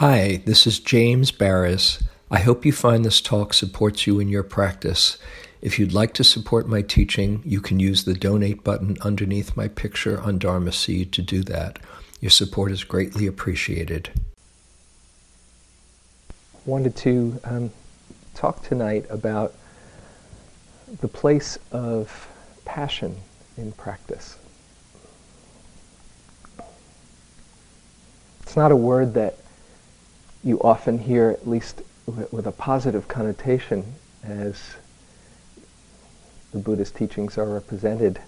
Hi, this is James Baraz. I hope you find this talk supports you in your practice. If you'd like to support my teaching, you can use the donate button underneath my picture on Dharma Seed to do that. Your support is greatly appreciated. Wanted to um, talk tonight about the place of passion in practice. It's not a word that you often hear, at least with a positive connotation, as the Buddhist teachings are represented.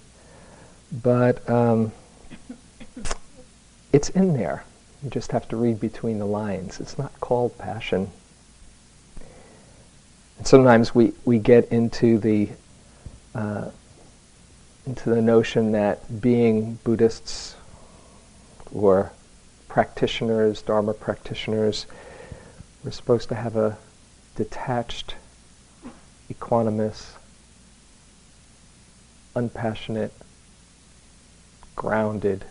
But um, it's in there. You just have to read between the lines. It's not called passion. And sometimes we, we get into the uh, into the notion that being Buddhists or practitioners, Dharma practitioners, we're supposed to have a detached, equanimous, unpassionate, grounded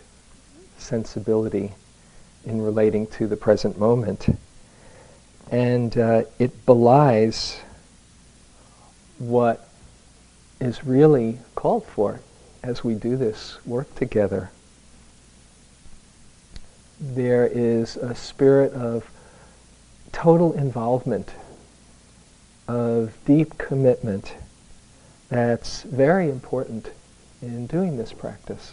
sensibility in relating to the present moment. And uh, it belies what is really called for as we do this work together there is a spirit of total involvement, of deep commitment that's very important in doing this practice.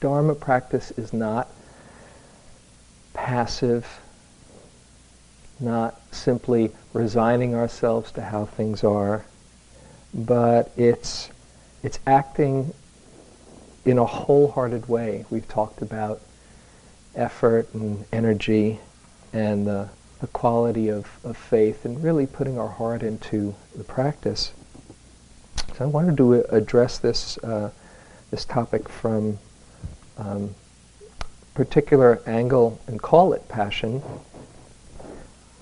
Dharma practice is not passive, not simply resigning ourselves to how things are, but it's, it's acting in a wholehearted way. We've talked about effort and energy and the, the quality of, of faith and really putting our heart into the practice. So I wanted to address this, uh, this topic from um, particular angle and call it passion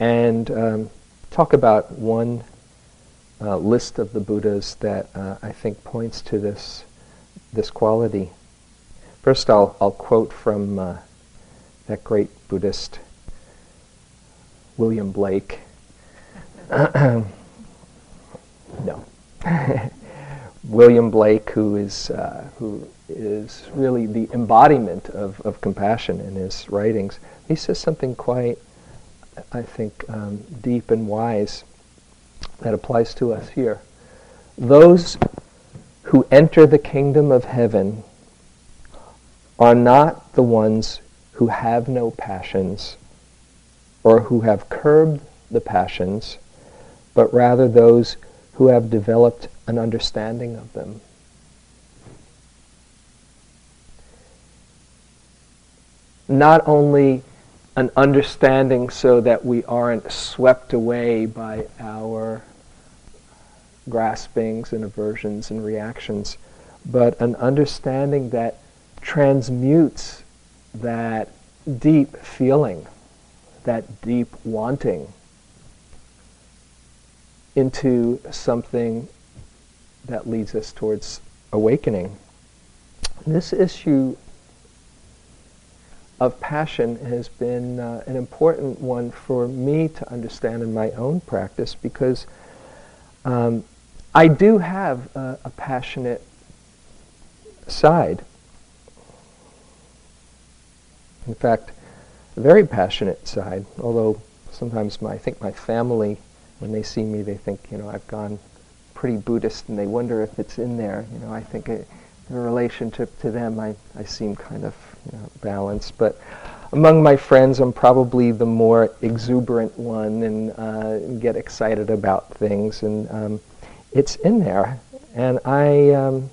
and um, talk about one uh, list of the Buddhas that uh, I think points to this this quality. First, I'll, I'll quote from uh, that great Buddhist, William Blake. no. William Blake, who is, uh, who is really the embodiment of, of compassion in his writings, he says something quite, I think, um, deep and wise that applies to us here. Those who enter the kingdom of heaven are not the ones who have no passions or who have curbed the passions, but rather those who have developed an understanding of them. Not only an understanding so that we aren't swept away by our graspings and aversions and reactions, but an understanding that transmutes that deep feeling, that deep wanting into something that leads us towards awakening. This issue of passion has been uh, an important one for me to understand in my own practice because um, I do have a, a passionate side. In fact, a very passionate side, although sometimes my, I think my family, when they see me, they think, you know, I've gone pretty Buddhist and they wonder if it's in there. You know, I think it, in relationship to them, I, I seem kind of you know, balanced. But among my friends, I'm probably the more exuberant one and uh, get excited about things. And um, it's in there. And I um,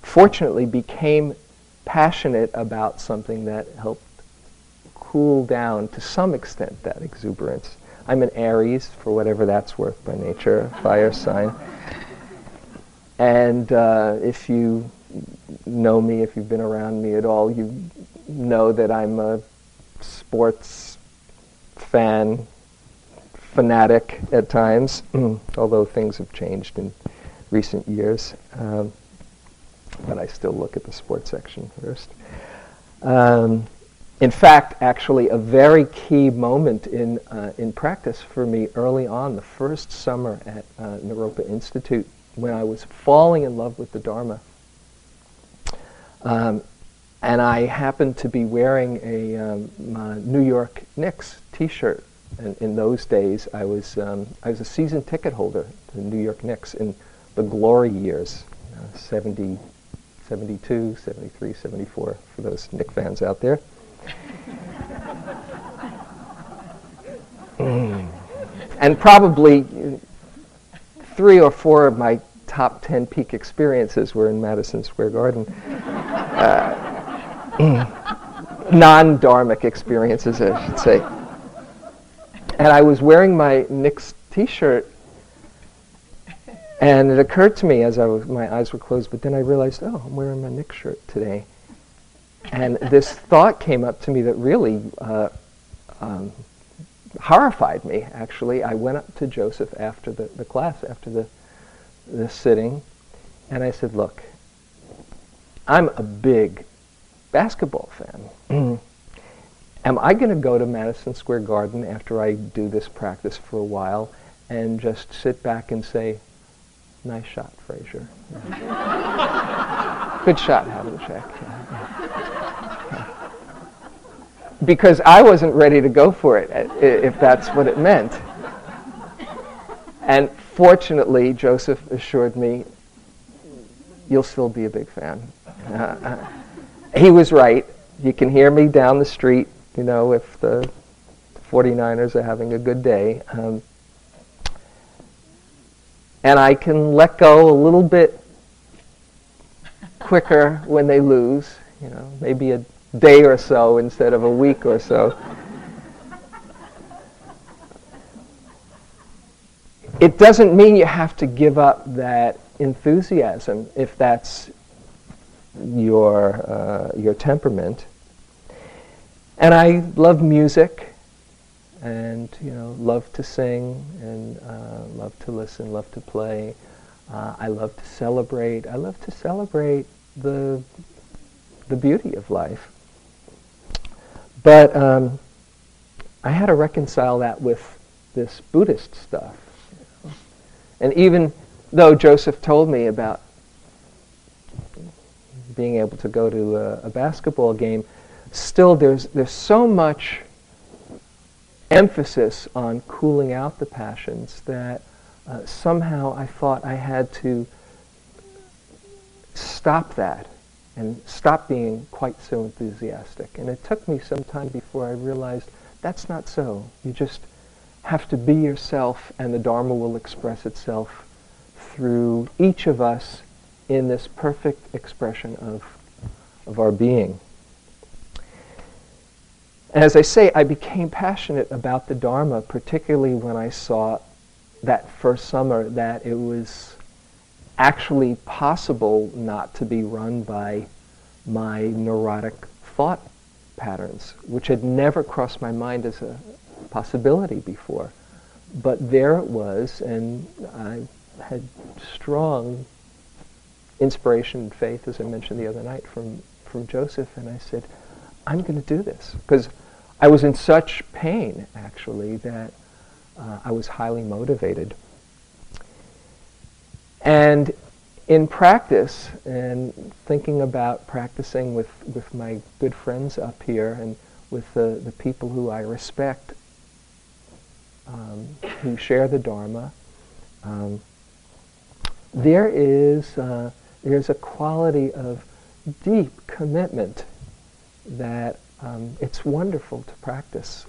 fortunately became passionate about something that helped cool down to some extent that exuberance. I'm an Aries, for whatever that's worth by nature, fire sign. And uh, if you know me, if you've been around me at all, you know that I'm a sports fan fanatic at times, although things have changed in recent years. Um, but I still look at the sports section first. Um, in fact, actually, a very key moment in, uh, in practice for me early on, the first summer at uh, Naropa Institute, when I was falling in love with the Dharma. Um, and I happened to be wearing a um, New York Knicks T-shirt. And in those days, I was um, I was a season ticket holder to the New York Knicks in the glory years, uh, 70, 72, 73, 74, for those Knicks fans out there. mm. And probably three or four of my top 10 peak experiences were in Madison Square Garden. Uh, non dharmic experiences, I should say. And I was wearing my Knicks t shirt, and it occurred to me as I was, my eyes were closed, but then I realized, oh, I'm wearing my Knicks shirt today. And this thought came up to me that really uh, um, horrified me, actually. I went up to Joseph after the, the class, after the, the sitting, and I said, look, I'm a big basketball fan. Am I going to go to Madison Square Garden after I do this practice for a while and just sit back and say, nice shot, Frazier. Good shot, Havlicek. Because I wasn't ready to go for it, if that's what it meant. And fortunately, Joseph assured me, you'll still be a big fan. Uh he was right. You can hear me down the street, you know, if the 49ers are having a good day. Um, and I can let go a little bit quicker when they lose, you know, maybe a day or so instead of a week or so. It doesn't mean you have to give up that enthusiasm if that's your, uh, your temperament. And I love music and, you know, love to sing and uh, love to listen, love to play. Uh, I love to celebrate. I love to celebrate the, the beauty of life. But um, I had to reconcile that with this Buddhist stuff. And even though Joseph told me about being able to go to a, a basketball game, still there's, there's so much emphasis on cooling out the passions that uh, somehow I thought I had to stop that and stop being quite so enthusiastic. And it took me some time before I realized that's not so. You just have to be yourself and the Dharma will express itself through each of us in this perfect expression of, of our being. And as I say, I became passionate about the Dharma, particularly when I saw that first summer that it was actually possible not to be run by my neurotic thought patterns, which had never crossed my mind as a possibility before. But there it was, and I had strong inspiration and faith, as I mentioned the other night, from, from Joseph. And I said, I'm going to do this. Because I was in such pain, actually, that uh, I was highly motivated. And in practice, and thinking about practicing with, with my good friends up here and with the, the people who I respect, um, who share the Dharma, um, there is uh, there's a quality of deep commitment that um, it's wonderful to practice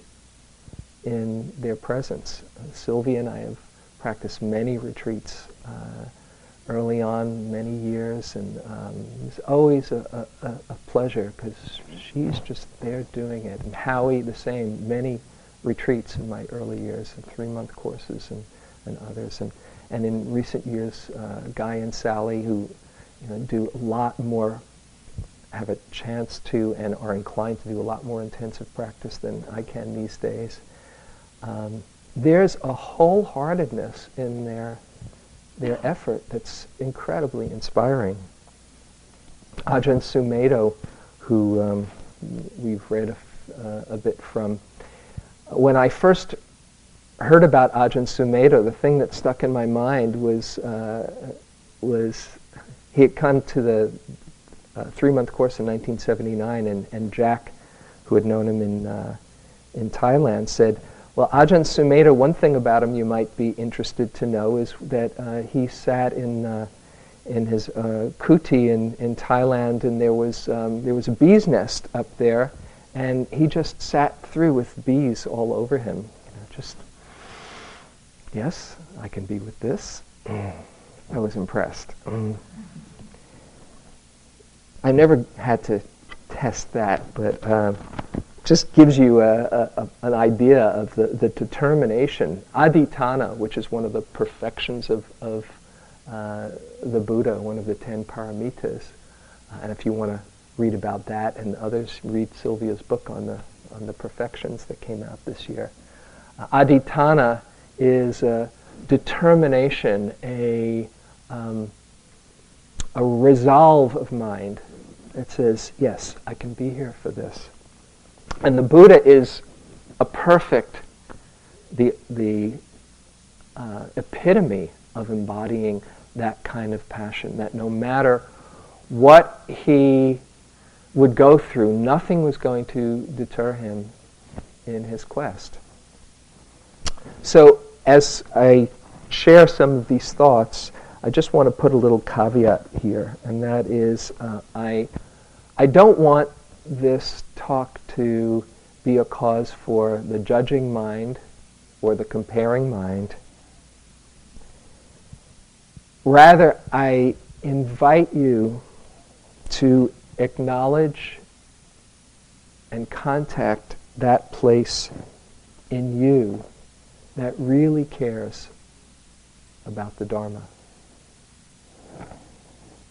in their presence. Uh, Sylvia and I have practiced many retreats uh, early on, many years, and um, it's always a, a, a pleasure because she's just there doing it. And Howie, the same, many retreats in my early years, and three-month courses and, and others. And, and in recent years, uh, Guy and Sally, who you know, do a lot more, have a chance to, and are inclined to do a lot more intensive practice than I can these days. Um, there's a wholeheartedness in their their effort that's incredibly inspiring. Ajahn Sumedho, who um, we've read a uh, a bit from. When I first heard about Ajahn Sumedho, the thing that stuck in my mind was, uh, was he had come to the uh, three-month course in 1979, and, and Jack, who had known him in, uh, in Thailand, said, well, Ajahn Sumedho, one thing about him you might be interested to know is that uh, he sat in, uh, in his uh, kuti in, in Thailand, and there was, um, there was a bee's nest up there, and he just sat through with bees all over him. You know, just, yes, I can be with this. I was impressed. I never had to test that, but uh, just gives you a, a, an idea of the, the determination. Adhitthana, which is one of the perfections of, of uh, the Buddha, one of the ten paramitas. Uh, and if you want to read about that and others, read Sylvia's book on the, on the perfections that came out this year. Uh, adhitthana is a determination, a, um, a resolve of mind that says, yes, I can be here for this. And the Buddha is a perfect, the, the uh, epitome of embodying that kind of passion, that no matter what he would go through, nothing was going to deter him in his quest. So, as I share some of these thoughts, I just want to put a little caveat here, and that is uh, I, I don't want this talk to be a cause for the judging mind or the comparing mind. Rather, I invite you to acknowledge and contact that place in you that really cares about the Dharma.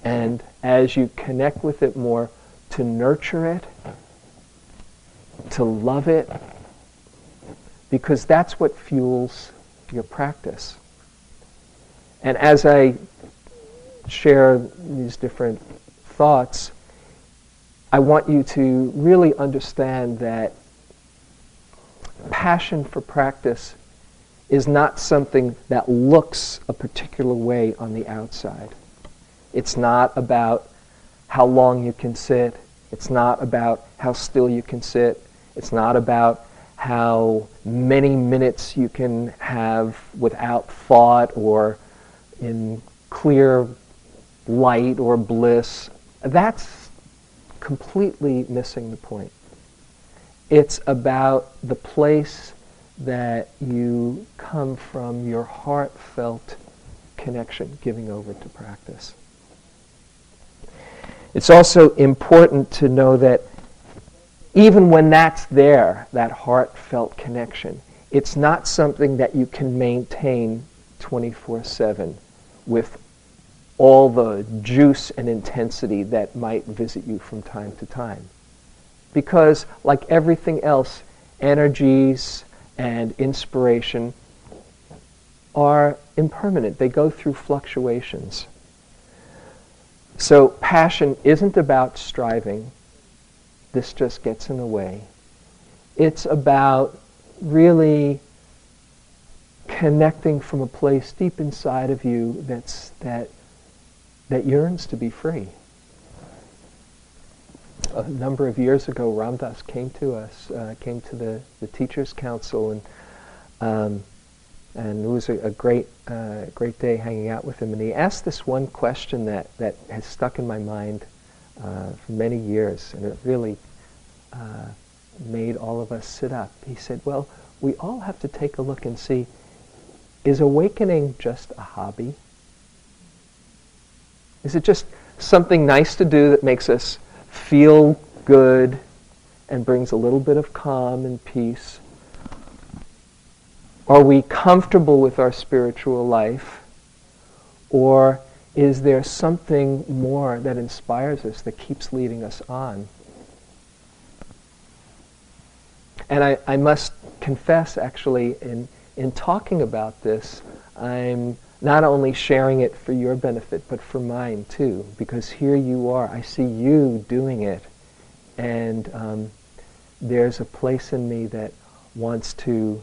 And as you connect with it more, to nurture it, to love it, because that's what fuels your practice. And as I share these different thoughts, I want you to really understand that passion for practice is not something that looks a particular way on the outside. It's not about how long you can sit. It's not about how still you can sit. It's not about how many minutes you can have without thought or in clear light or bliss. That's completely missing the point. It's about the place that you come from your heartfelt connection, giving over to practice. It's also important to know that even when that's there, that heartfelt connection, it's not something that you can maintain 24 7 with all the juice and intensity that might visit you from time to time. Because, like everything else, energies and inspiration are impermanent, they go through fluctuations. So passion isn't about striving. This just gets in the way. It's about really connecting from a place deep inside of you that's that that yearns to be free. A number of years ago, Ram Dass came to us, uh, came to the, the Teachers Council, and um, and it was a, a great, uh, great day hanging out with him. And he asked this one question that, that has stuck in my mind uh, for many years, and it really uh, made all of us sit up. He said, well, we all have to take a look and see, is awakening just a hobby? Is it just something nice to do that makes us feel good and brings a little bit of calm and peace? Are we comfortable with our spiritual life? Or is there something more that inspires us, that keeps leading us on? And I, I must confess, actually, in, in talking about this, I'm not only sharing it for your benefit, but for mine too, because here you are. I see you doing it. And um, there's a place in me that wants to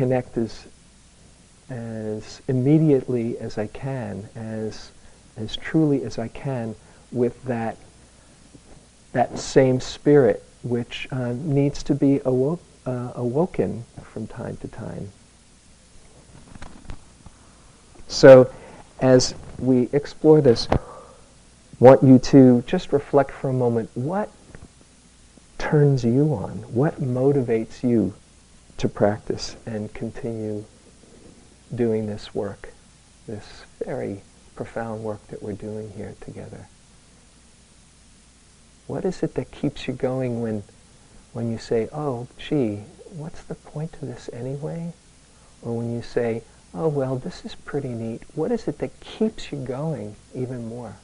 connect as as immediately as I can, as as truly as I can, with that that same spirit which uh, needs to be uh, awoken from time to time. So, as we explore this, want you to just reflect for a moment what turns you on, what motivates you to practice and continue doing this work, this very profound work that we're doing here together. What is it that keeps you going when, when you say, oh, gee, what's the point of this anyway? Or when you say, oh, well, this is pretty neat. What is it that keeps you going even more?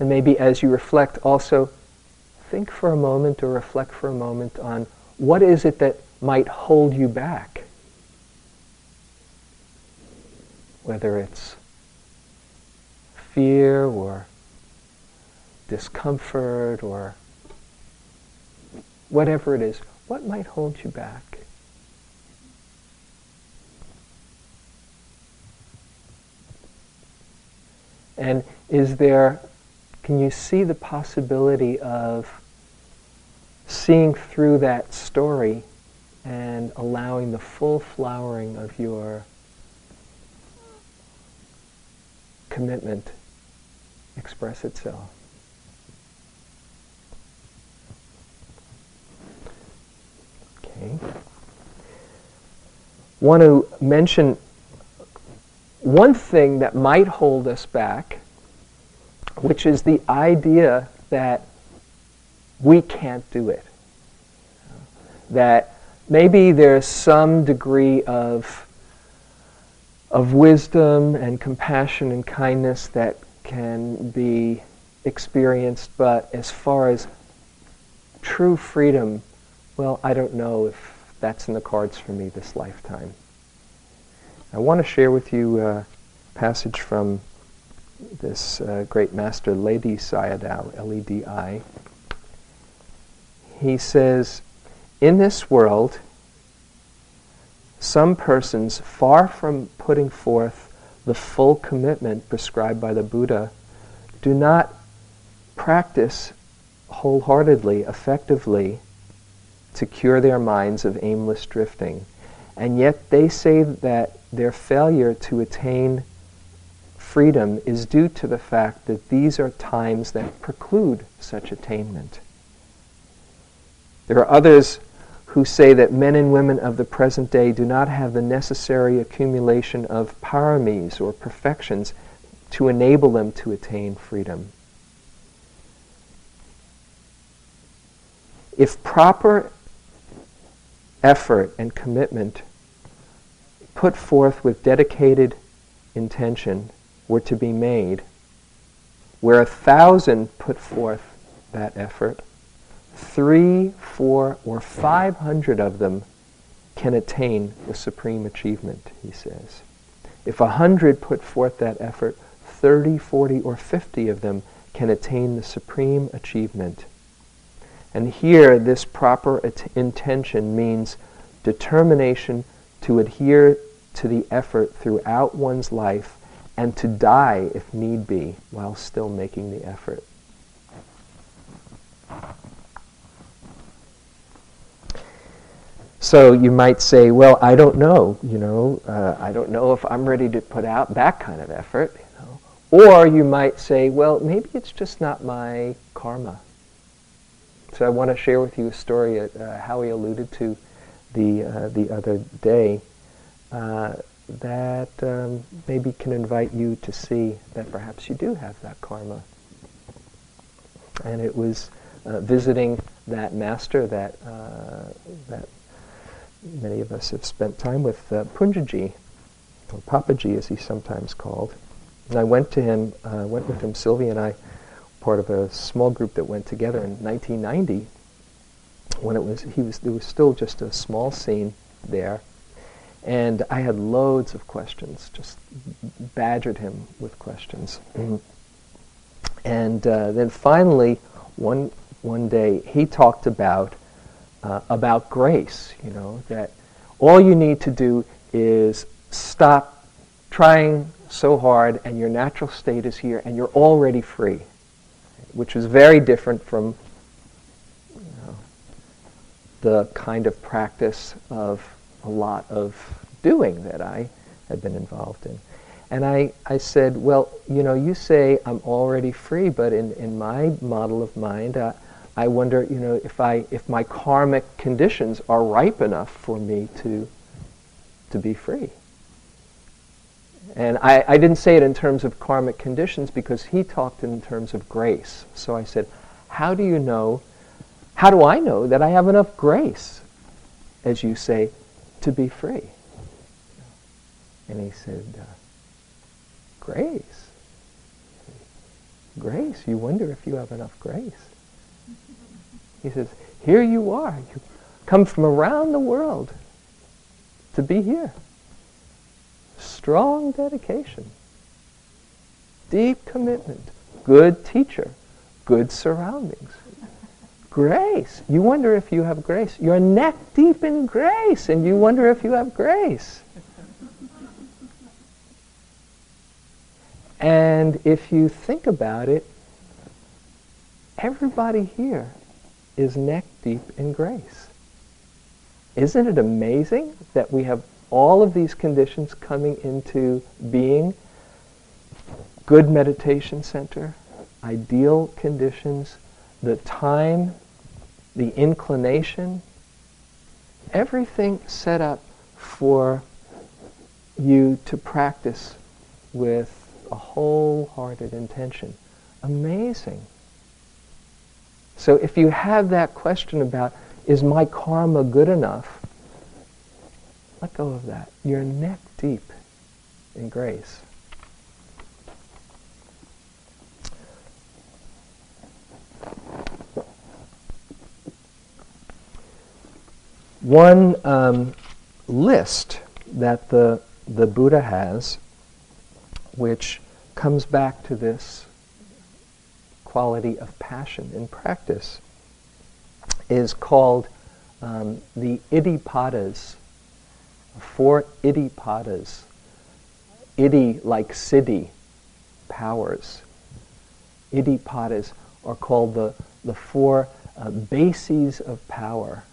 And maybe as you reflect, also think for a moment or reflect for a moment on what is it that might hold you back. Whether it's fear or discomfort or whatever it is, what might hold you back? And is there can you see the possibility of seeing through that story and allowing the full flowering of your commitment express itself? Okay. Want to mention one thing that might hold us back which is the idea that we can't do it. That maybe there's some degree of, of wisdom and compassion and kindness that can be experienced, but as far as true freedom, well, I don't know if that's in the cards for me this lifetime. I want to share with you a passage from this uh, great master, Ledi Sayadaw, L-E-D-I, he says, in this world, some persons, far from putting forth the full commitment prescribed by the Buddha, do not practice wholeheartedly, effectively, to cure their minds of aimless drifting. And yet they say that their failure to attain freedom is due to the fact that these are times that preclude such attainment. There are others who say that men and women of the present day do not have the necessary accumulation of paramis or perfections to enable them to attain freedom. If proper effort and commitment put forth with dedicated intention were to be made, where a thousand put forth that effort, three, four, or five hundred of them can attain the supreme achievement, he says. If a hundred put forth that effort, 30, 40, or 50 of them can attain the supreme achievement. And here, this proper at- intention means determination to adhere to the effort throughout one's life and to die if need be while still making the effort. So you might say, well, I don't know, you know, uh, I don't know if I'm ready to put out that kind of effort. You know? Or you might say, well, maybe it's just not my karma. So I want to share with you a story that uh, Howie alluded to the, uh, the other day. Uh, that um, maybe can invite you to see that perhaps you do have that karma. And it was uh, visiting that master that uh, that many of us have spent time with, uh, Punjaji, or Papaji as he's sometimes called. And I went to him, uh, went with him, Sylvia and I, part of a small group that went together in 1990, when it was he was there was still just a small scene there, And I had loads of questions, just badgered him with questions. And uh, then finally, one, one day, he talked about, uh, about grace, you know, that all you need to do is stop trying so hard and your natural state is here and you're already free, which is very different from you know, the kind of practice of a lot of doing that I had been involved in. And I, I said, well, you know, you say I'm already free, but in, in my model of mind, uh, I wonder, you know, if, I, if my karmic conditions are ripe enough for me to, to be free. And I, I didn't say it in terms of karmic conditions because he talked in terms of grace. So I said, how do you know, how do I know that I have enough grace, as you say, to be free? And he said, uh, grace. Grace, you wonder if you have enough grace. He says, here you are. You come from around the world to be here. Strong dedication. Deep commitment. Good teacher. Good surroundings. Grace. You wonder if you have grace. You're neck deep in grace and you wonder if you have grace. And if you think about it, everybody here is neck deep in grace. Isn't it amazing that we have all of these conditions coming into being? Good meditation center, ideal conditions, the time, the inclination, everything set up for you to practice with a wholehearted intention. Amazing. So if you have that question about, is my karma good enough? Let go of that. You're neck deep in grace. One um, list that the, the Buddha has which comes back to this quality of passion in practice, is called um, the Iddhipadas, four Iddhipadas. Iddhi like siddhi, powers. Iddhipadas are called the, the four uh, bases of power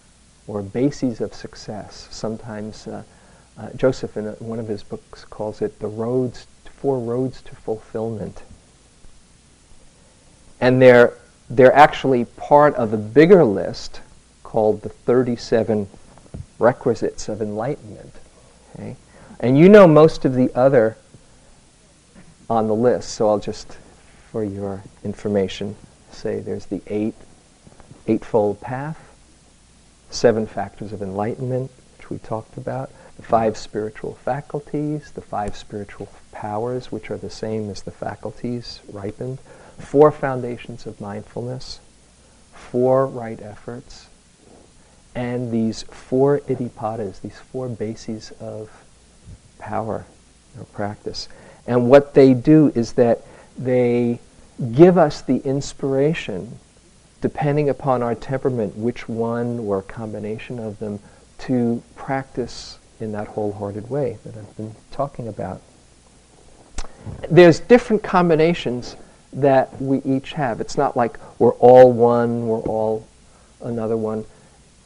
or bases of success. Sometimes uh, uh, Joseph, in a, one of his books, calls it the roads four roads to fulfillment. And they're, they're actually part of a bigger list called the 37 requisites of enlightenment. Okay? And you know most of the other on the list, so I'll just, for your information, say there's the eight, eightfold path, seven factors of enlightenment, which we talked about, the five spiritual faculties, the five spiritual powers, which are the same as the faculties ripened, four foundations of mindfulness, four right efforts, and these four iddhipadas, these four bases of power or practice. And what they do is that they give us the inspiration, depending upon our temperament, which one or combination of them, to practice in that wholehearted way that I've been talking about. There's different combinations that we each have. It's not like we're all one, we're all another one.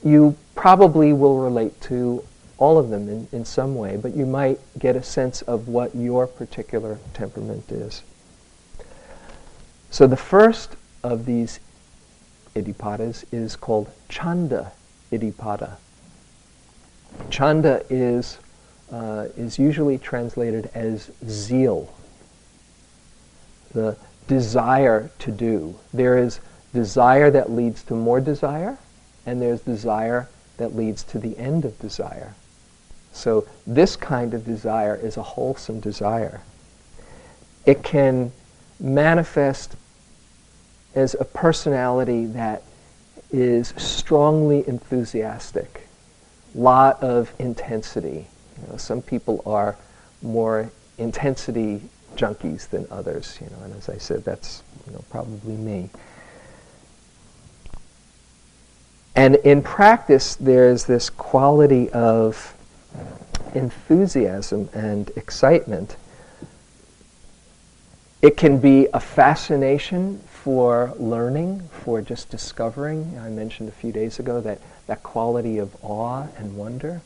You probably will relate to all of them in, in some way, but you might get a sense of what your particular temperament is. So the first of these iddhipadas is called chanda iddhipada. Chanda is, uh, is usually translated as zeal, the desire to do. There is desire that leads to more desire, and there's desire that leads to the end of desire. So this kind of desire is a wholesome desire. It can manifest as a personality that is strongly enthusiastic lot of intensity. You know, some people are more intensity junkies than others, you know, and as I said, that's you know, probably me. And in practice, there's this quality of enthusiasm and excitement. It can be a fascination for learning, for just discovering. I mentioned a few days ago that, that quality of awe and wonder.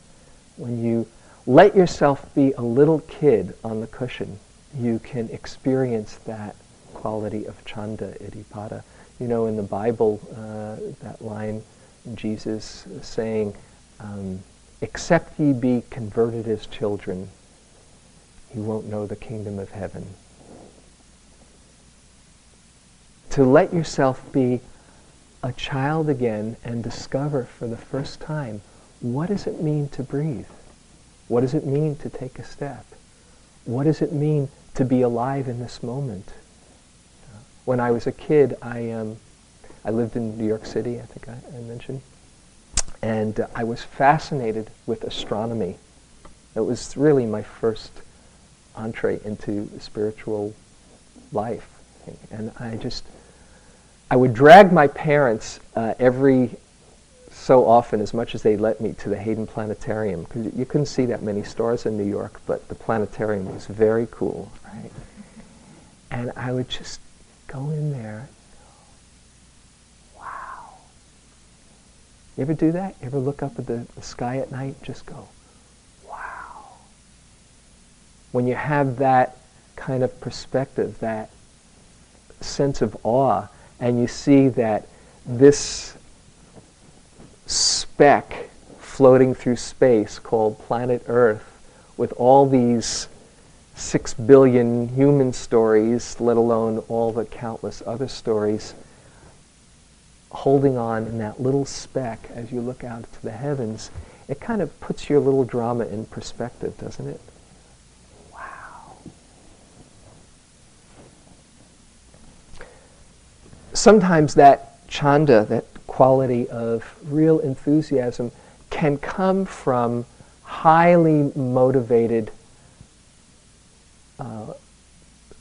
When you let yourself be a little kid on the cushion, you can experience that quality of chanda iddhipada. You know, in the Bible, uh, that line, Jesus saying, um, Except ye be converted as children, you won't know the kingdom of heaven. To let yourself be a child again and discover for the first time what does it mean to breathe? What does it mean to take a step? What does it mean to be alive in this moment? When I was a kid, I, um, I lived in New York City, I think I, I mentioned. And uh, I was fascinated with astronomy. It was really my first entree into spiritual life. And I just, I would drag my parents uh, every so often, as much as they let me, to the Hayden Planetarium. Because you couldn't see that many stars in New York, but the planetarium was very cool, right? And I would just go in there Wow. You ever do that? You ever look up at the, the sky at night? And just go, wow. When you have that kind of perspective, that sense of awe, and you see that this speck floating through space called planet Earth with all these six billion human stories, let alone all the countless other stories, holding on in that little speck as you look out to the heavens, it kind of puts your little drama in perspective, doesn't it? Sometimes that chanda, that quality of real enthusiasm, can come from highly motivated uh,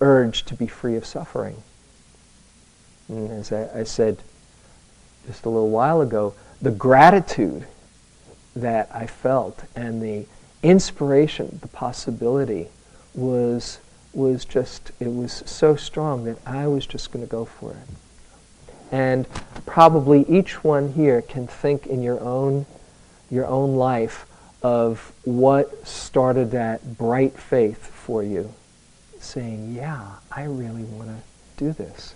urge to be free of suffering. And as I, I said, just a little while ago, the gratitude that I felt and the inspiration, the possibility was was just it was so strong that I was just going to go for it. And probably each one here can think in your own your own life of what started that bright faith for you, saying, "Yeah, I really want to do this."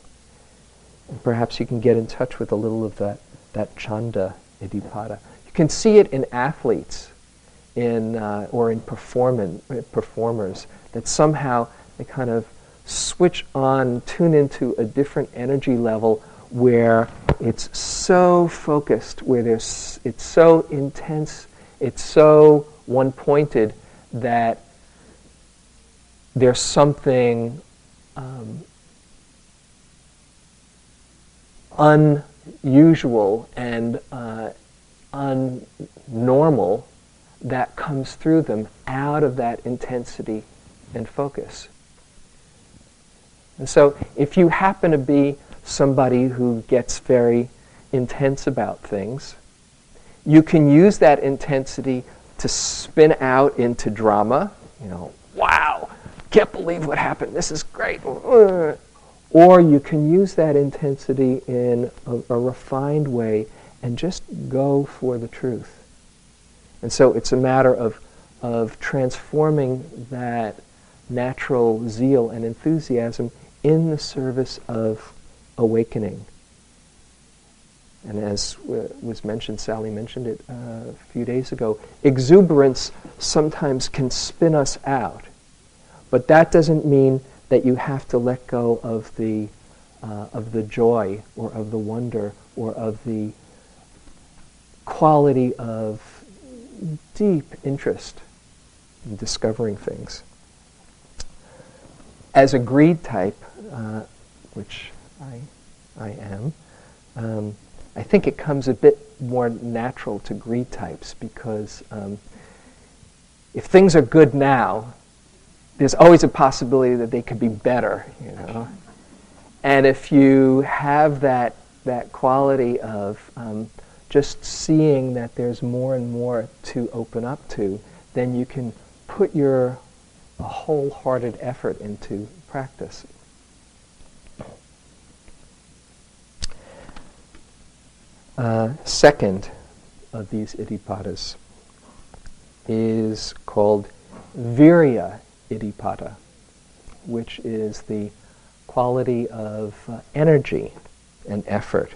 And perhaps you can get in touch with a little of that, that chanda iddhipada. You can see it in athletes in, uh, or in performance, performers that somehow they kind of switch on, tune into a different energy level where it's so focused, where there's, it's so intense, it's so one pointed that there's something um, unusual and uh, unnormal that comes through them out of that intensity and focus. And so, if you happen to be somebody who gets very intense about things, you can use that intensity to spin out into drama. You know, wow, can't believe what happened. This is great. Or you can use that intensity in a, a, refined way and just go for the truth. And so it's a matter of, of transforming that natural zeal and enthusiasm in the service of awakening. And as was mentioned, Sally mentioned it uh, a few days ago, exuberance sometimes can spin us out. But that doesn't mean that you have to let go of the, uh, of the joy or of the wonder or of the quality of deep interest in discovering things. As a greed type, uh, which I, I am, um, I think it comes a bit more natural to greed types because um, if things are good now, there's always a possibility that they could be better, you know. And if you have that that quality of um, just seeing that there's more and more to open up to, then you can put your wholehearted effort into practice. Uh, second of these iddhipadas is called virya iddhipada, which is the quality of uh, energy and effort.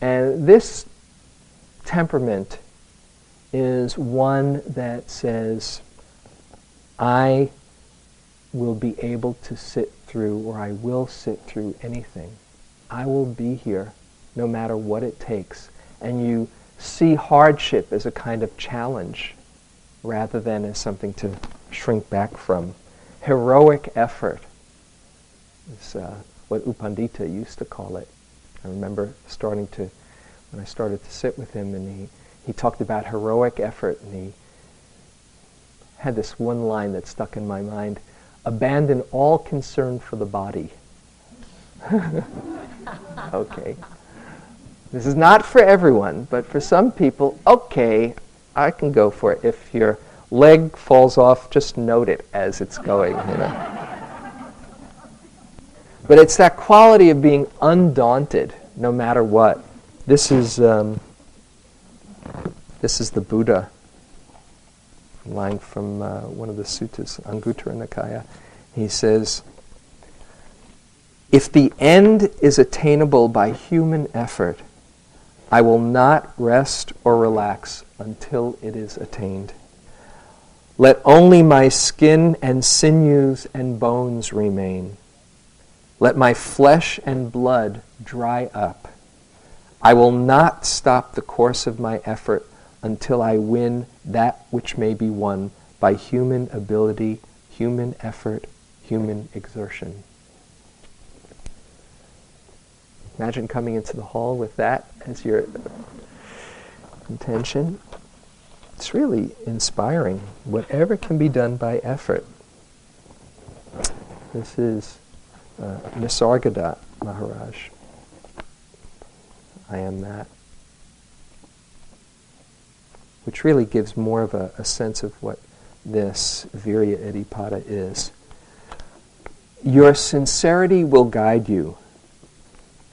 And this temperament is one that says, I will be able to sit through, or I will sit through anything. I will be here no matter what it takes. And you see hardship as a kind of challenge rather than as something to shrink back from. Heroic effort is uh, what U Pandita used to call it. I remember starting to, when I started to sit with him, and he, he talked about heroic effort, and he had this one line that stuck in my mind abandon all concern for the body. okay. This is not for everyone, but for some people, okay, I can go for it. If your leg falls off, just note it as it's going, you know. But it's that quality of being undaunted no matter what. This is, um, this is the Buddha, line from uh, one of the suttas, Anguttara Nikaya. He says, If the end is attainable by human effort, I will not rest or relax until it is attained. Let only my skin and sinews and bones remain. Let my flesh and blood dry up. I will not stop the course of my effort until I win that which may be won by human ability, human effort, human exertion. Imagine coming into the hall with that as your intention. It's really inspiring. Whatever can be done by effort. This is uh, Maharaj. I am that. Which really gives more of a, a sense of what this Virya Iddhipada is. Your sincerity will guide you.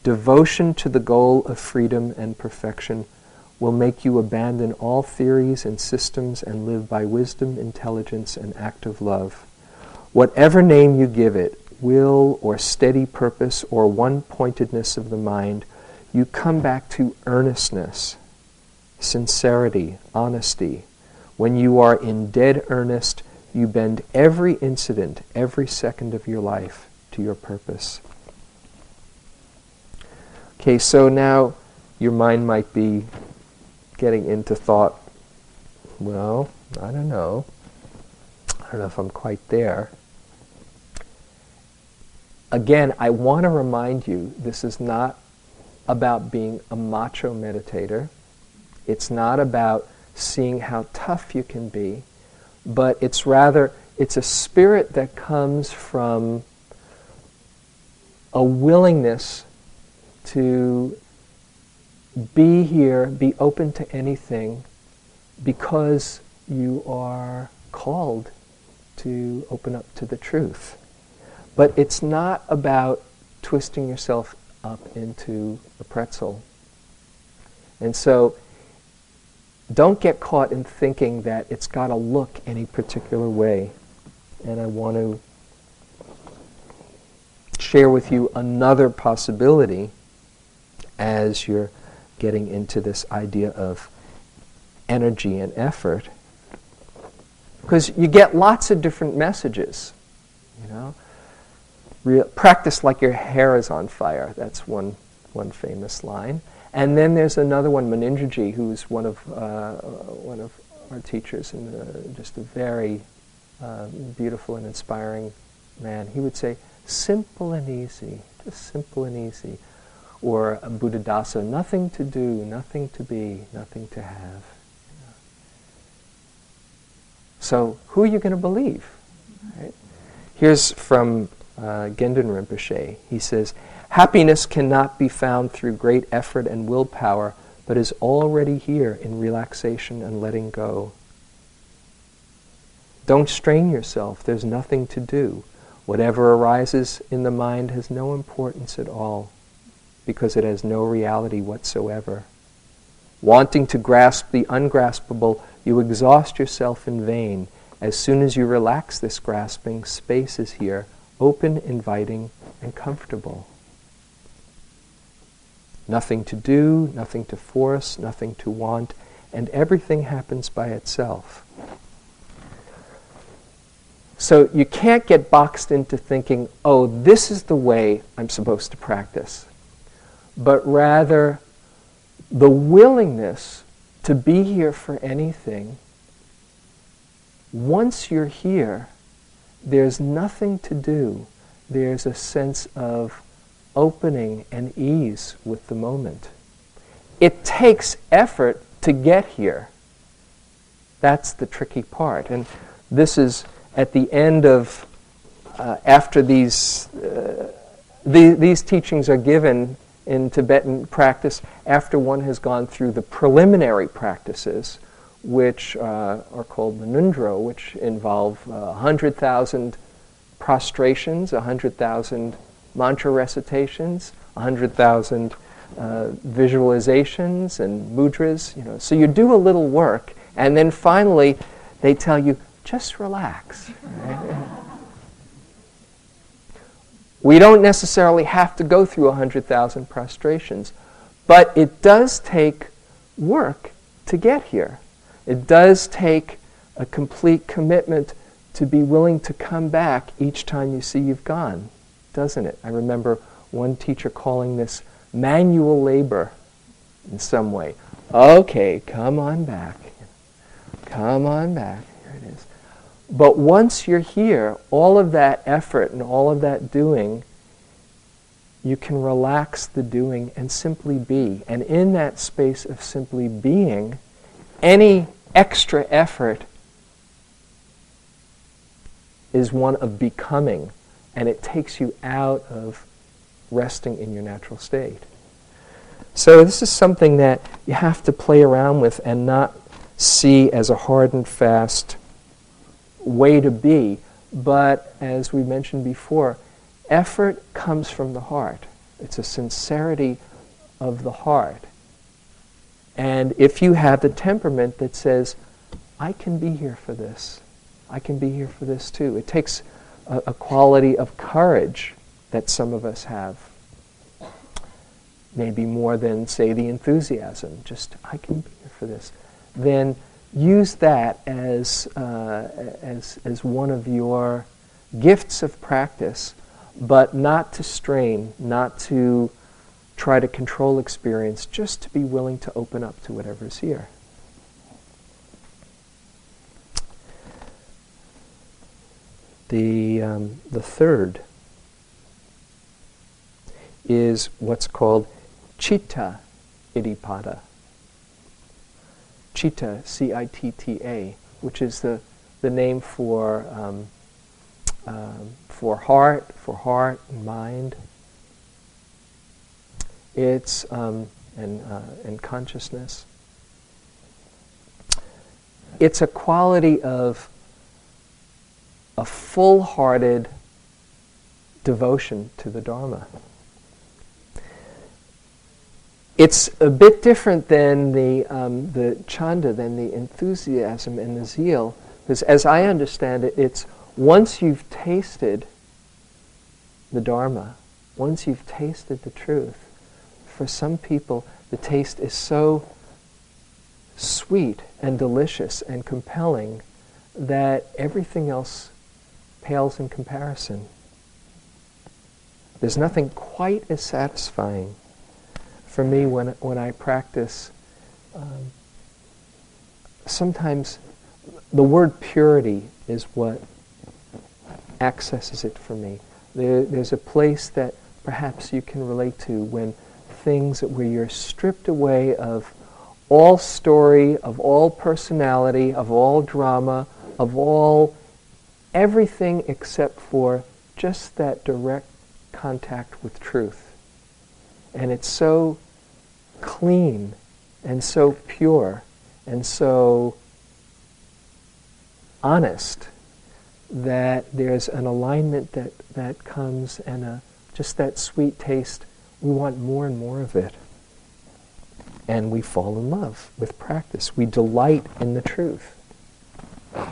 Devotion to the goal of freedom and perfection will make you abandon all theories and systems and live by wisdom, intelligence, and active love. Whatever name you give it, will or steady purpose or one pointedness of the mind, you come back to earnestness, sincerity, honesty. When you are in dead earnest, you bend every incident, every second of your life to your purpose. Okay, so now your mind might be getting into thought, well, I don't know. I don't know if I'm quite there again, I want to remind you this is not about being a macho meditator. It's not about seeing how tough you can be, but it's rather it's a spirit that comes from a willingness to be here, be open to anything because you are called to open up to the truth. But it's not about twisting yourself up into a pretzel. And so don't get caught in thinking that it's got to look any particular way. And I want to share with you another possibility as you're getting into this idea of energy and effort. Because you get lots of different messages, you know. Real, practice like your hair is on fire. That's one, one famous line. And then there's another one, Munindraji, who's one of, uh, one of our teachers and uh, just a very uh, beautiful and inspiring man. He would say, simple and easy, just simple and easy. Or Buddhadasa, nothing to do, nothing to be, nothing to have. So who are you going to believe? Right? Here's from uh, Gendun Rinpoche. He says, Happiness cannot be found through great effort and willpower, but is already here in relaxation and letting go. Don't strain yourself. There's nothing to do. Whatever arises in the mind has no importance at all because it has no reality whatsoever. Wanting to grasp the ungraspable, you exhaust yourself in vain. As soon as you relax this grasping, space is here, open, inviting, and comfortable. Nothing to do, nothing to force, nothing to want, and everything happens by itself. So you can't get boxed into thinking, oh, this is the way I'm supposed to practice. But rather, the willingness to be here for anything, once you're here, there's nothing to do. There's a sense of opening and ease with the moment. It takes effort to get here. That's the tricky part. And this is at the end of, uh, after these, uh, the, these teachings are given in Tibetan practice, after one has gone through the preliminary practices, which uh, are called the ngöndro, which involve uh, 100,000 prostrations, 100,000 mantra recitations, 100,000 uh, visualizations and mudras. You know. So you do a little work, and then finally they tell you, just relax. Right? We don't necessarily have to go through 100,000 prostrations, but it does take work to get here. It does take a complete commitment to be willing to come back each time you see you've gone, doesn't it? I remember one teacher calling this manual labor in some way. Okay, come on back. Come on back. But once you're here, all of that effort and all of that doing, you can relax the doing and simply be. And in that space of simply being, any extra effort is one of becoming, and it takes you out of resting in your natural state. So, this is something that you have to play around with and not see as a hard and fast way to be. But as we mentioned before, effort comes from the heart. It's a sincerity of the heart. And if you have the temperament that says, I can be here for this, I can be here for this too, it takes a, a quality of courage that some of us have. Maybe more than, say, the enthusiasm. Just, I can be here for this. Then use that as, uh, as, as one of your gifts of practice, but not to strain, not to try to control experience, just to be willing to open up to whatever's here. The, um, the third is what's called citta iddhipada citta, C-I-T-T-A, which is the, the name for, um, um, for heart, for heart and mind. It's, um, and, uh, and consciousness. It's a quality of a full-hearted devotion to the Dharma it's a bit different than the, um, the chanda, than the enthusiasm and the zeal, because as I understand it, it's once you've tasted the Dharma, once you've tasted the truth, for some people the taste is so sweet and delicious and compelling that everything else pales in comparison. There's nothing quite as satisfying for me when, when I practice, um, sometimes the word purity is what accesses it for me. There, there's a place that perhaps you can relate to when things where you're stripped away of all story, of all personality, of all drama, of all, everything except for just that direct contact with truth. And it's so clean and so pure and so honest that there's an alignment that, that comes and a, just that sweet taste. We want more and more of it. And we fall in love with practice. We delight in the truth. Uh,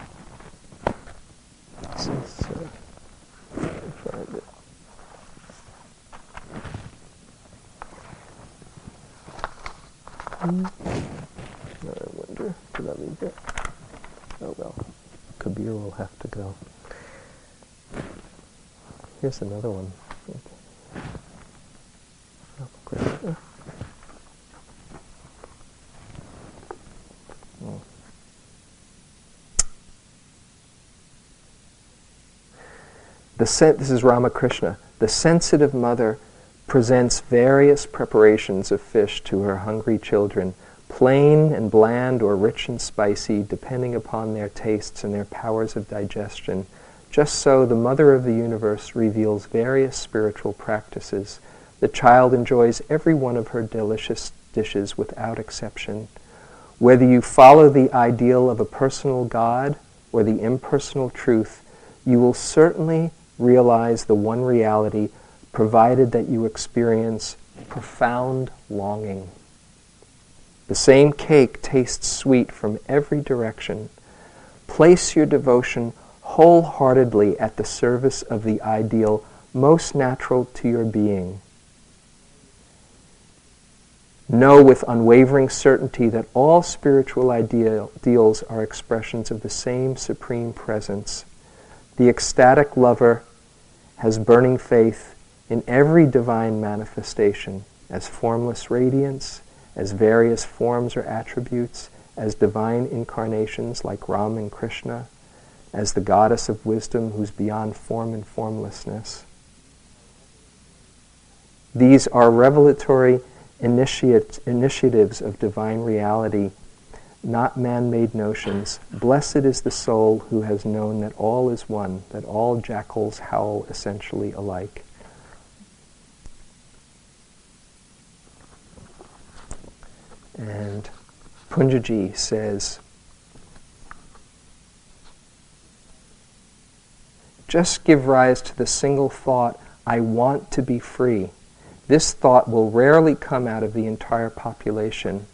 find it. Hmm. I wonder, did I leave it? Oh well, Kabir will have to go. Here's another one. Okay. The sen- this is Ramakrishna. The sensitive mother presents various preparations of fish to her hungry children, plain and bland or rich and spicy, depending upon their tastes and their powers of digestion. Just so, the Mother of the Universe reveals various spiritual practices. The child enjoys every one of her delicious dishes without exception. Whether you follow the ideal of a personal God or the impersonal truth, you will certainly realize the one reality provided that you experience profound longing. The same cake tastes sweet from every direction. Place your devotion wholeheartedly at the service of the ideal most natural to your being. Know with unwavering certainty that all spiritual ideals are expressions of the same supreme presence. The ecstatic lover has burning faith in every divine manifestation as formless radiance, as various forms or attributes, as divine incarnations like Ram and Krishna, as the goddess of wisdom who's beyond form and formlessness. These are revelatory initiate, initiatives of divine reality, not man made notions. Blessed is the soul who has known that all is one, that all jackals howl essentially alike. And Punjaji says, just give rise to the single thought, I want to be free. This thought will rarely come out of the entire population.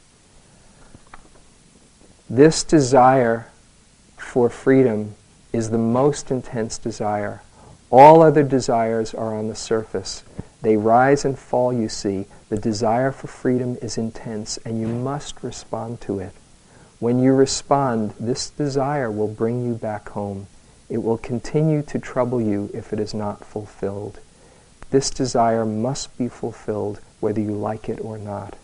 This desire for freedom is the most intense desire. All other desires are on the surface. They rise and fall, you see. The desire for freedom is intense, and you must respond to it. When you respond, this desire will bring you back home. It will continue to trouble you if it is not fulfilled. This desire must be fulfilled whether you like it or not.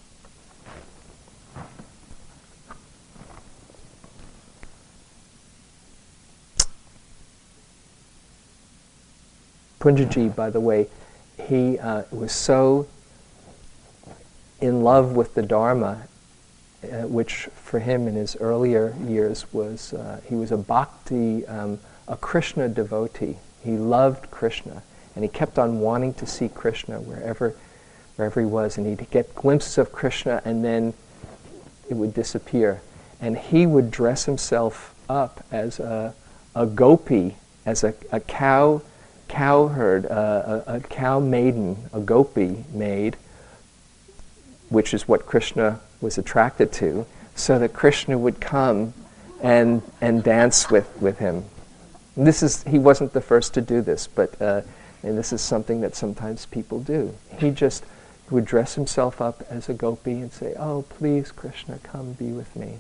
Punjaji, by the way, he uh, was so in love with the Dharma, uh, which for him in his earlier years was, uh, he was a bhakti, um, a Krishna devotee. He loved Krishna, and he kept on wanting to see Krishna wherever, wherever he was, and he'd get glimpses of Krishna, and then it would disappear. And he would dress himself up as a, a gopi, as a, a cow cowherd, uh, a, a cow maiden, a gopi maid, which is what Krishna was attracted to, so that Krishna would come and, and dance with, with him. And this is, he wasn't the first to do this, but uh, and this is something that sometimes people do. He just would dress himself up as a gopi and say, Oh, please, Krishna, come be with me.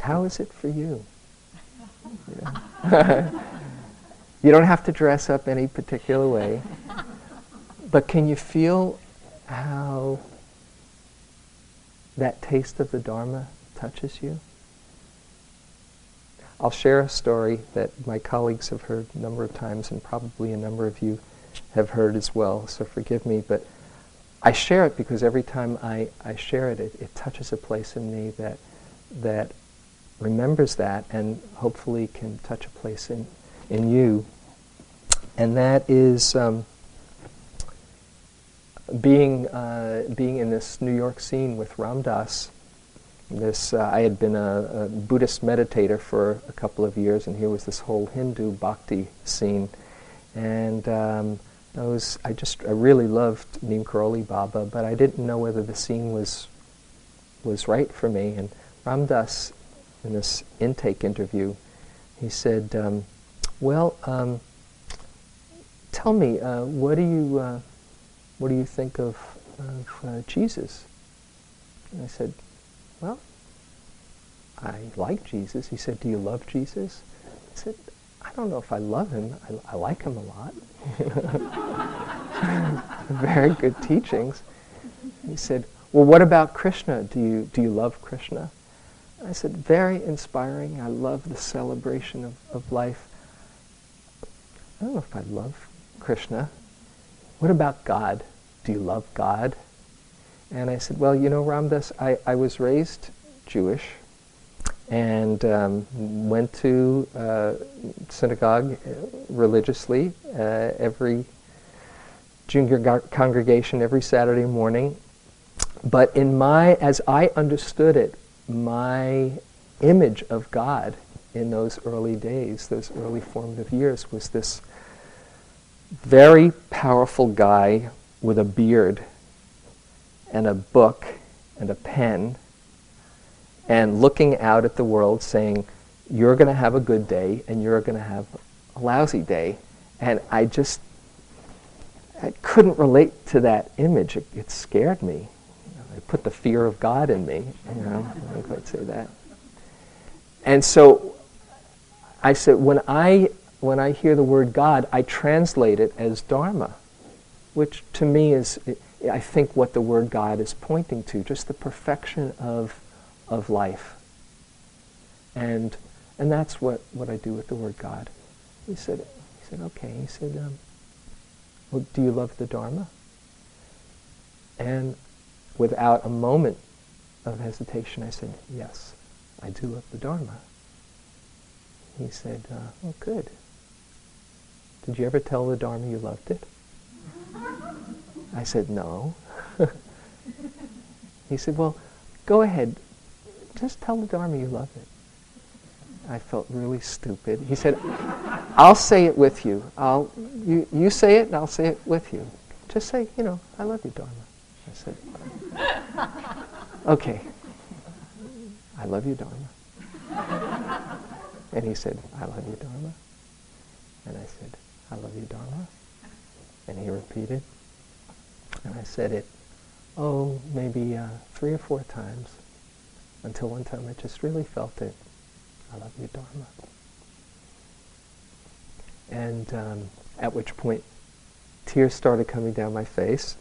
How is it for you? You, don't have to dress up any particular way. But can you feel how that taste of the Dharma touches you? I'll share a story that my colleagues have heard a number of times, and probably a number of you have heard as well, so forgive me. But I share it because every time I, I share it, it, it touches a place in me that, that remembers that and hopefully can touch a place in, in you. And that is um, being, uh, being in this New York scene with Ram Dass. This, uh, I had been a, a, Buddhist meditator for a couple of years, and here was this whole Hindu bhakti scene. And um, I, was, I just I really loved Neem Karoli Baba, but I didn't know whether the scene was, was right for me. And Ram Dass, in this intake interview, he said, um, Well, um, tell me, uh, what do you uh, what do you think of, of uh, Jesus? And I said, well, I like Jesus. He said, do you love Jesus? I said, I don't know if I love him. I, I like him a lot. Very good teachings. He said, well, what about Krishna? Do you, do you love Krishna? I said, very inspiring. I love the celebration of, of life. I don't know if I love Krishna. What about God? Do you love God? And I said, Well, you know, Ram Dass, I, I was raised Jewish and um, went to uh, synagogue uh, religiously uh, every junior congregation every Saturday morning. But in my, as I understood it, my image of God in those early days, those early formative years, was this very powerful guy with a beard and a book and a pen and looking out at the world saying, You're going to have a good day and you're going to have a lousy day. And I just I couldn't relate to that image. It, it scared me. it put the fear of God in me. You know, I don't quite say that. And so I said, when I when I hear the word God, I translate it as Dharma, which to me is, I think, what the word God is pointing to, just the perfection of, of life. And, and that's what, what I do with the word God. He said, he said okay. He said, um, well, do you love the Dharma? And without a moment of hesitation, I said, yes, I do love the Dharma. He said, uh, oh, good. Did you ever tell the Dharma you loved it? I said, no. he said, well, go ahead. Just tell the Dharma you love it. I felt really stupid. He said, I'll say it with you. I'll, you, you say it and I'll say it with you. Just say, you know, I love you, Dharma. I said, okay. I love you, Dharma. And he said, I love you, Dharma. And I said, I love you, Dharma. And he repeated. And I said it, oh, maybe uh, three or four times until one time I just really felt it. I love you, Dharma. And um, at which point, tears started coming down my face.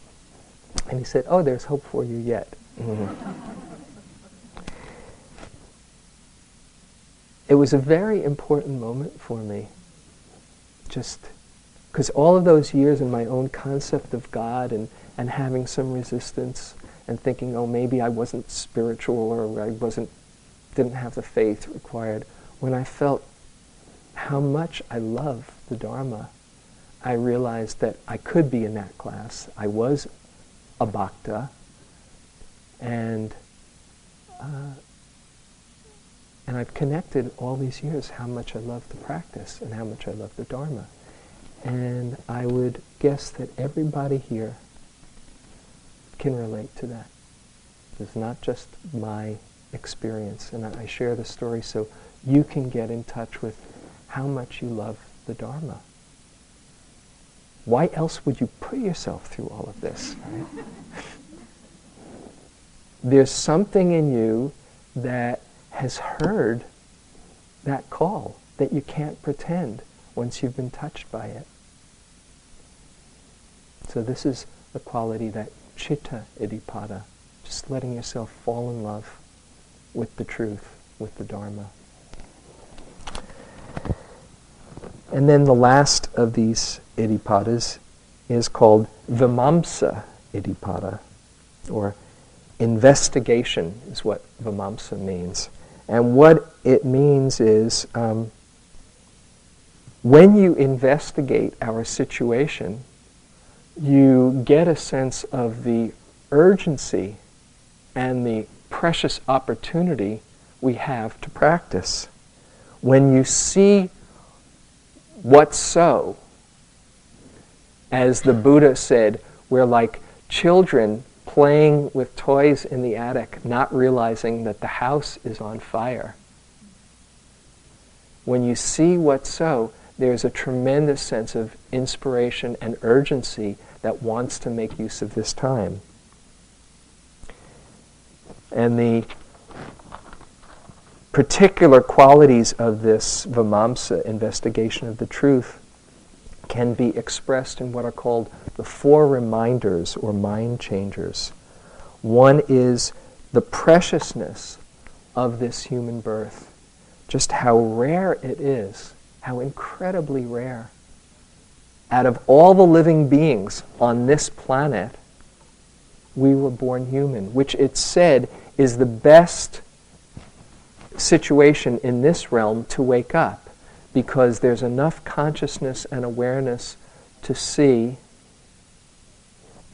And he said, oh, there's hope for you yet. Mm-hmm. it was a very important moment for me. Just because all of those years in my own concept of God and, and having some resistance and thinking, oh, maybe I wasn't spiritual or I wasn't, didn't have the faith required, when I felt how much I love the Dharma, I realized that I could be in that class. I was a bhakta, and uh, and I've connected all these years how much I love the practice and how much I love the Dharma. And I would guess that everybody here can relate to that. It's not just my experience. And I share the story so you can get in touch with how much you love the Dharma. Why else would you put yourself through all of this? There's something in you that has heard that call that you can't pretend once you've been touched by it. So this is the quality that chitta iddhipada, just letting yourself fall in love with the truth, with the Dharma. And then the last of these iddhipadas is called vimamsa iddhipada, or investigation is what vimamsa means. And what it means is um, when you investigate our situation, you get a sense of the urgency and the precious opportunity we have to practice. When you see what's so, as the Buddha said, we're like children playing with toys in the attic, not realizing that the house is on fire. When you see what's so, there's a tremendous sense of inspiration and urgency that wants to make use of this time. And the particular qualities of this Vimamsa investigation of the truth can be expressed in what are called the four reminders or mind changers. One is the preciousness of this human birth, just how rare it is, how incredibly rare. Out of all the living beings on this planet, we were born human, which it said is the best situation in this realm to wake up because there's enough consciousness and awareness to see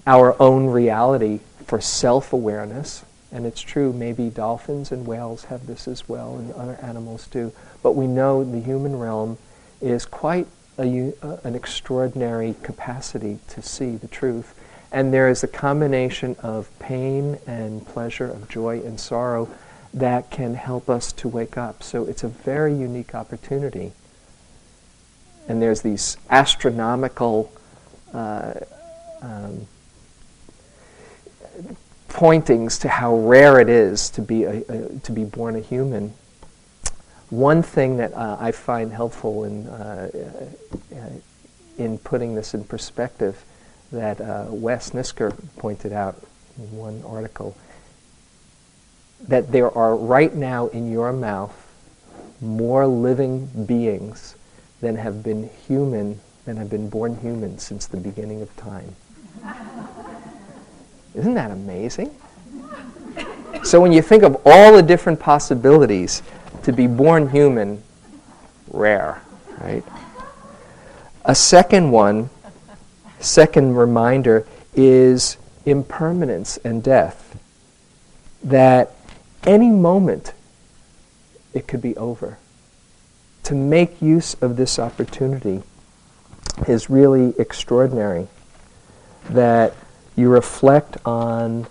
our own reality for self awareness. And it's true, maybe dolphins and whales have this as well, and other animals do. But we know the human realm is quite a, an extraordinary capacity to see the truth. And there is a combination of pain and pleasure, of joy and sorrow, that can help us to wake up. So it's a very unique opportunity and there's these astronomical uh, um, pointings to how rare it is to be a, a, to be born a human. One thing that uh, I find helpful in uh, uh in putting this in perspective that uh, Wes Nisker pointed out in one article that there are right now in your mouth more living beings than have been human, than have been born human since the beginning of time. Isn't that amazing? So when you think of all the different possibilities to be born human, rare, right? A second one, second reminder is impermanence and death. That any moment it could be over to make use of this opportunity is really extraordinary. That you reflect on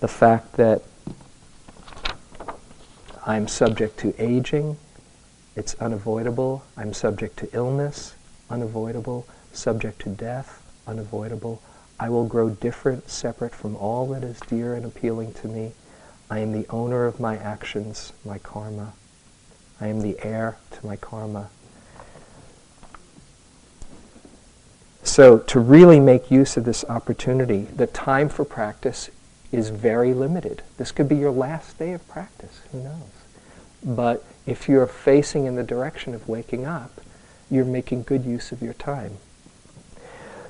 the fact that I'm subject to aging, it's unavoidable. I'm subject to illness, unavoidable. Subject to death, unavoidable. I will grow different, separate from all that is dear and appealing to me. I am the owner of my actions, my karma. I am the heir to my karma. So, to really make use of this opportunity, the time for practice is very limited. This could be your last day of practice, who knows? But if you're facing in the direction of waking up, you're making good use of your time.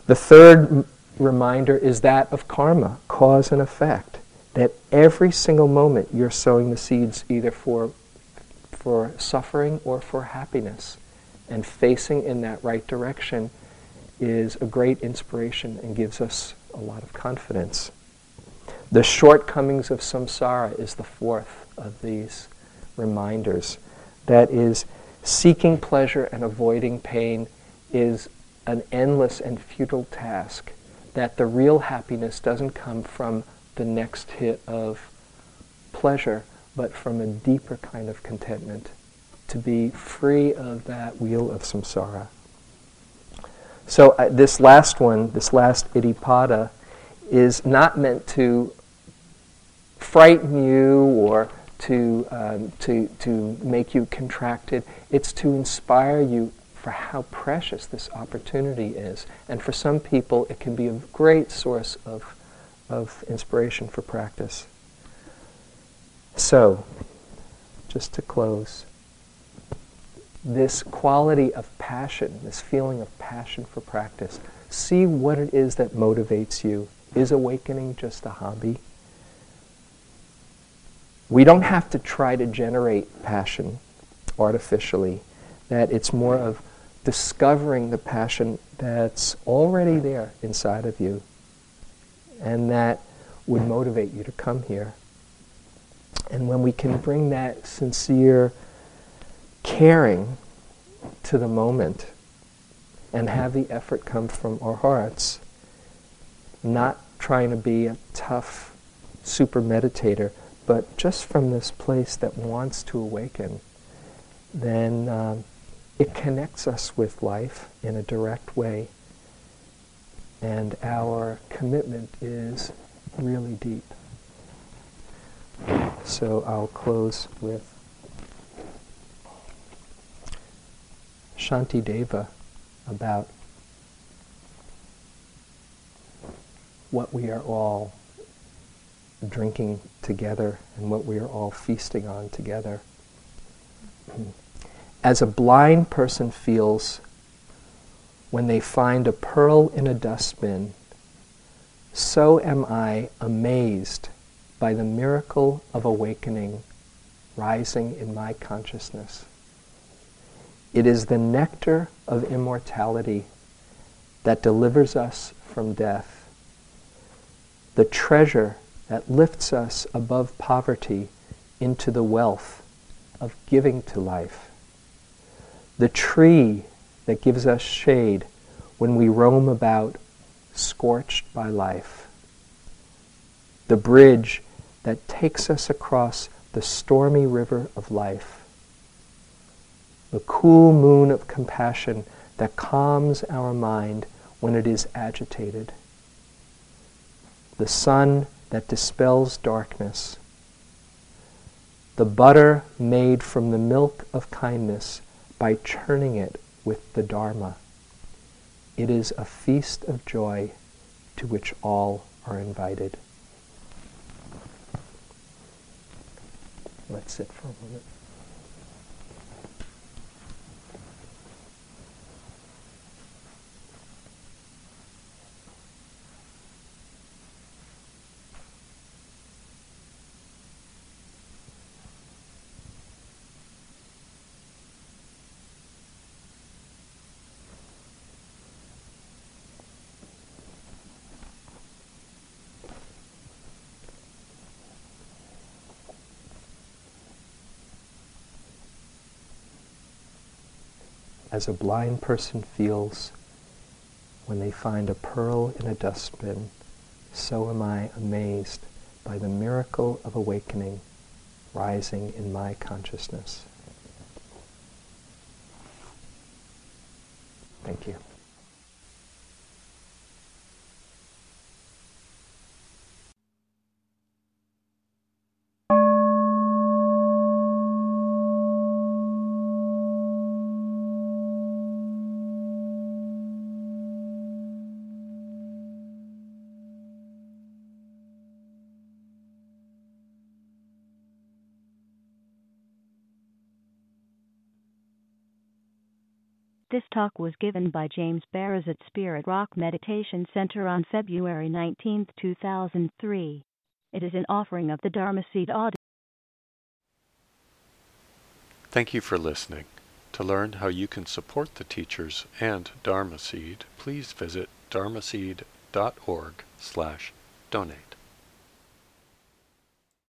The third m- reminder is that of karma, cause and effect. That every single moment you're sowing the seeds either for for suffering or for happiness. And facing in that right direction is a great inspiration and gives us a lot of confidence. The shortcomings of samsara is the fourth of these reminders. That is, seeking pleasure and avoiding pain is an endless and futile task. That the real happiness doesn't come from the next hit of pleasure, but from a deeper kind of contentment, to be free of that wheel of samsara. So uh, this last one, this last iddhipada, is not meant to frighten you or to, um, to, to make you contracted. It's to inspire you for how precious this opportunity is. And for some people, it can be a great source of, of inspiration for practice. So, just to close, this quality of passion, this feeling of passion for practice, see what it is that motivates you. Is awakening just a hobby? We don't have to try to generate passion artificially, that it's more of discovering the passion that's already there inside of you and that would motivate you to come here. And when we can bring that sincere caring to the moment and have the effort come from our hearts, not trying to be a tough super meditator, but just from this place that wants to awaken, then um, it connects us with life in a direct way. And our commitment is really deep. So I'll close with Shanti Deva about what we are all drinking together and what we are all feasting on together. As a blind person feels when they find a pearl in a dustbin, so am I amazed by the miracle of awakening rising in my consciousness. It is the nectar of immortality that delivers us from death, the treasure that lifts us above poverty into the wealth of giving to life, the tree that gives us shade when we roam about scorched by life, the bridge that takes us across the stormy river of life, the cool moon of compassion that calms our mind when it is agitated, the sun that dispels darkness, the butter made from the milk of kindness by churning it with the Dharma. It is a feast of joy to which all are invited. Let's sit for a moment. As a blind person feels when they find a pearl in a dustbin, so am I amazed by the miracle of awakening rising in my consciousness. Thank you. This talk was given by James Baraz at Spirit Rock Meditation Center on February 19, 2003. It is an offering of the Dharma Seed Audio. Thank you for listening. To learn how you can support the teachers and Dharma Seed, please visit dharmaseed.org slash donate.